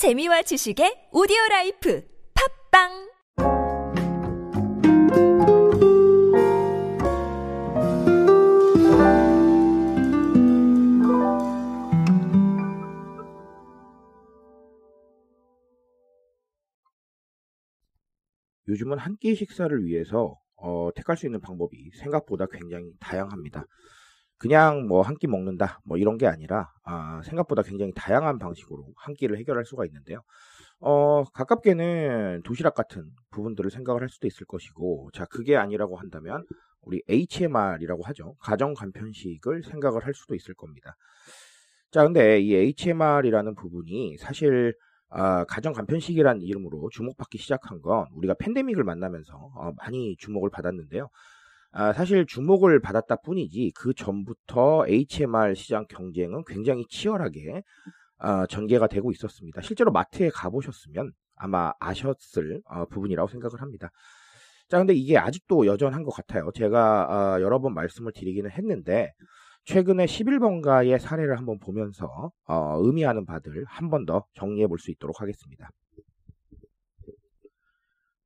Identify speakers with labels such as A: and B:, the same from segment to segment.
A: 재미와 지식의 오디오 라이프 팟빵
B: 요즘은 한 끼 식사를 위해서 어, 택할 수 있는 방법이 생각보다 굉장히 다양합니다. 그냥 뭐 한 끼 먹는다 뭐 이런 게 아니라 아, 생각보다 굉장히 다양한 방식으로 한 끼를 해결할 수가 있는데요. 어, 가깝게는 도시락 같은 부분들을 생각을 할 수도 있을 것이고 자 그게 아니라고 한다면 우리 HMR이라고 하죠. 가정 간편식을 생각을 할 수도 있을 겁니다. 자 근데 이 HMR이라는 부분이 사실 아, 가정 간편식이라는 이름으로 주목받기 시작한 건 우리가 팬데믹을 만나면서 어, 많이 주목을 받았는데요. 아, 사실 주목을 받았다 뿐이지 그 전부터 HMR 시장 경쟁은 굉장히 치열하게 아, 전개가 되고 있었습니다. 실제로 마트에 가보셨으면 아마 아셨을 어, 부분이라고 생각을 합니다. 자, 근데 이게 아직도 여전한 것 같아요. 제가 어, 여러 번 말씀을 드리기는 했는데 최근에 11번가의 사례를 한번 보면서 어, 의미하는 바들 한 번 더 정리해 볼 수 있도록 하겠습니다.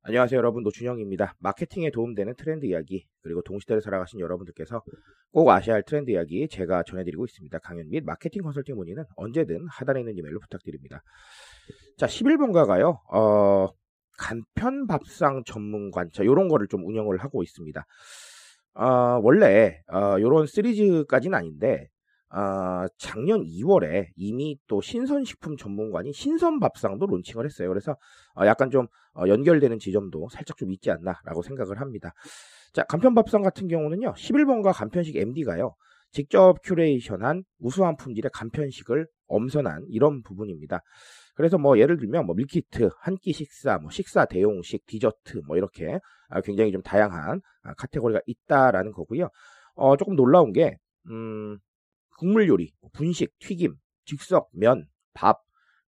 B: 안녕하세요 여러분 노준영입니다. 마케팅에 도움되는 트렌드 이야기 그리고 동시대를 살아가신 여러분들께서 꼭 아셔야 할 트렌드 이야기 제가 전해드리고 있습니다. 강연 및 마케팅 컨설팅 문의는 언제든 하단에 있는 이메일로 부탁드립니다. 자 11번가가요. 어, 간편밥상 전문관 자 요런 거를 좀 운영을 하고 있습니다. 어, 원래 어, 요런 시리즈까지는 아닌데 어, 작년 2월에 이미 또 신선식품 전문관이 신선밥상도 론칭을 했어요. 그래서 어, 약간 좀 어, 연결되는 지점도 살짝 좀 있지 않나라고 생각을 합니다. 자, 간편밥상 같은 경우는요. 11번가 간편식 MD가요. 직접 큐레이션한 우수한 품질의 간편식을 엄선한 이런 부분입니다. 그래서 뭐 예를 들면 뭐 밀키트, 한 끼 식사, 뭐 식사 대용식, 디저트 뭐 이렇게 아, 굉장히 좀 다양한 아, 카테고리가 있다라는 거고요. 어, 조금 놀라운 게 음, 국물 요리, 분식, 튀김, 즉석, 면, 밥,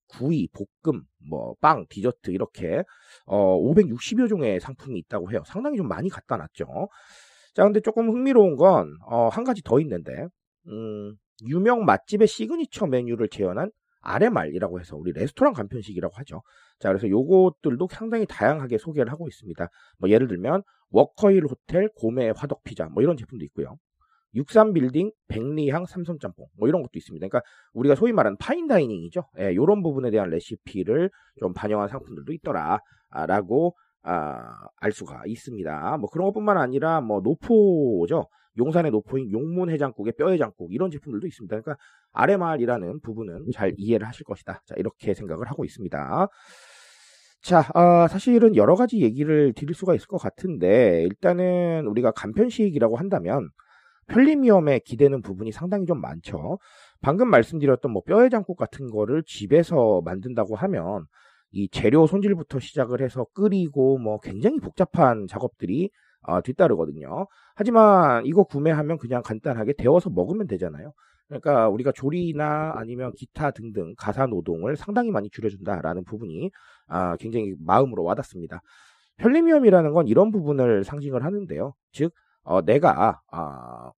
B: 구이, 볶음, 뭐 빵, 디저트 이렇게 어, 560여 종의 상품이 있다고 해요. 상당히 좀 많이 갖다 놨죠. 자, 근데 조금 흥미로운 건 어, 한 가지 더 있는데 음, 유명 맛집의 시그니처 메뉴를 재현한 RMR이라고 해서 우리 레스토랑 간편식이라고 하죠. 자, 그래서 요것들도 상당히 다양하게 소개를 하고 있습니다. 뭐 예를 들면 워커힐 호텔 고메 화덕 피자 뭐 이런 제품도 있고요. 63빌딩 백리향 삼선짬뽕 뭐 이런 것도 있습니다. 그러니까 우리가 소위 말하는 fine dining이죠. 예, 이런 부분에 대한 레시피를 좀 반영한 상품들도 있더라라고 아, 알 수가 있습니다. 뭐 그런 것뿐만 아니라 뭐 노포죠. 용산의 노포인 용문 해장국의 뼈 해장국 이런 제품들도 있습니다. 그러니까 RMR이라는 부분은 잘 이해를 하실 것이다. 자 이렇게 생각을 하고 있습니다. 자, 어, 사실은 여러 가지 얘기를 드릴 수가 있을 것 같은데 일단은 우리가 간편식이라고 한다면 편리미엄에 기대는 부분이 상당히 좀 많죠. 방금 말씀드렸던 뭐 뼈해장국 같은 거를 집에서 만든다고 하면 이 재료 손질부터 시작을 해서 끓이고 뭐 굉장히 복잡한 작업들이 어, 뒤따르거든요. 하지만 이거 구매하면 그냥 간단하게 데워서 먹으면 되잖아요. 그러니까 우리가 조리나 아니면 기타 등등 가사 노동을 상당히 많이 줄여준다라는 부분이 아, 굉장히 마음으로 와닿습니다. 편리미엄이라는 건 이런 부분을 상징을 하는데요. 즉 어, 내가 아,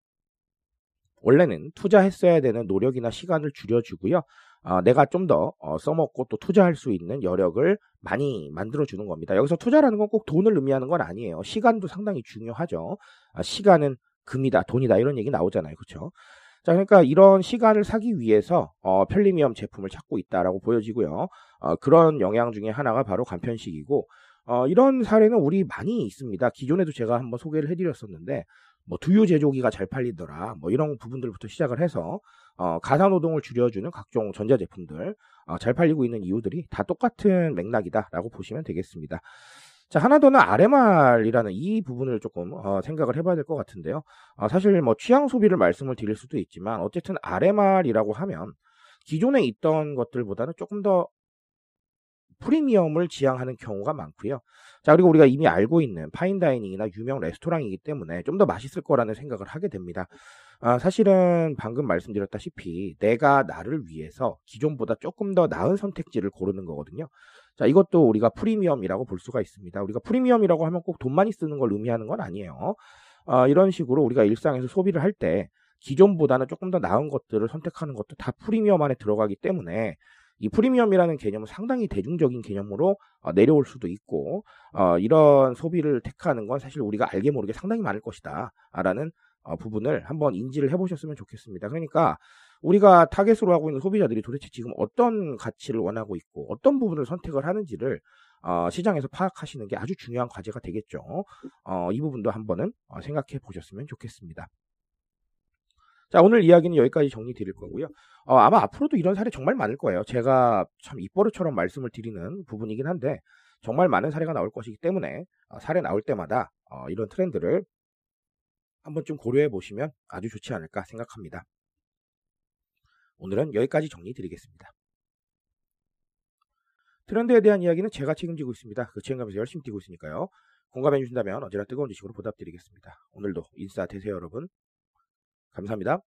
B: 원래는 투자했어야 되는 노력이나 시간을 줄여주고요. 어, 내가 좀더 어, 써먹고 또 투자할 수 있는 여력을 많이 만들어주는 겁니다. 여기서 투자라는 건 꼭 돈을 의미하는 건 아니에요. 시간도 상당히 중요하죠. 아, 시간은 금이다, 돈이다 이런 얘기 나오잖아요. 그렇죠? 자, 그러니까 이런 시간을 사기 위해서 어, 편리미엄 제품을 찾고 있다라고 보여지고요. 어, 그런 영향 중에 하나가 바로 간편식이고 어, 이런 사례는 우리 많이 있습니다. 기존에도 제가 한번 소개를 해드렸었는데 뭐 두유 제조기가 잘 팔리더라 뭐 이런 부분들부터 시작을 해서 어, 가사 노동을 줄여주는 각종 전자 제품들 어, 잘 팔리고 있는 이유들이 다 똑같은 맥락이다라고 보시면 되겠습니다. 자 하나 더는 RMR이라는 이 부분을 조금 어, 생각을 해봐야 될 것 같은데요. 어, 사실 뭐 취향 소비를 말씀을 드릴 수도 있지만 어쨌든 RMR이라고 하면 기존에 있던 것들보다는 조금 더 프리미엄을 지향하는 경우가 많고요. 자, 그리고 우리가 이미 알고 있는 파인다이닝이나 유명 레스토랑이기 때문에 좀 더 맛있을 거라는 생각을 하게 됩니다. 아, 사실은 방금 말씀드렸다시피 내가 나를 위해서 기존보다 조금 더 나은 선택지를 고르는 거거든요. 자, 이것도 우리가 프리미엄이라고 볼 수가 있습니다. 우리가 프리미엄이라고 하면 꼭 돈 많이 쓰는 걸 의미하는 건 아니에요. 아, 이런 식으로 우리가 일상에서 소비를 할 때 기존보다는 조금 더 나은 것들을 선택하는 것도 다 프리미엄 안에 들어가기 때문에 이 프리미엄이라는 개념은 상당히 대중적인 개념으로 어, 내려올 수도 있고 어, 이런 소비를 택하는 건 사실 우리가 알게 모르게 상당히 많을 것이다 라는 어, 부분을 한번 인지를 해보셨으면 좋겠습니다. 그러니까 우리가 타겟으로 하고 있는 소비자들이 도대체 지금 어떤 가치를 원하고 있고 어떤 부분을 선택을 하는지를 어, 시장에서 파악하시는 게 아주 중요한 과제가 되겠죠. 어, 이 부분도 한번은 어, 생각해 보셨으면 좋겠습니다. 자, 오늘 이야기는 여기까지 정리 드릴 거고요. 어, 아마 앞으로도 이런 사례 정말 많을 거예요. 제가 참 입버릇처럼 말씀을 드리는 부분이긴 한데 정말 많은 사례가 나올 것이기 때문에 어, 사례 나올 때마다 어, 이런 트렌드를 한번 좀 고려해 보시면 아주 좋지 않을까 생각합니다. 오늘은 여기까지 정리 드리겠습니다. 트렌드에 대한 이야기는 제가 책임지고 있습니다. 그 책임감에서 열심히 뛰고 있으니까요. 공감해 주신다면 언제나 뜨거운 지식으로 보답드리겠습니다. 오늘도 인싸 되세요 여러분. 감사합니다.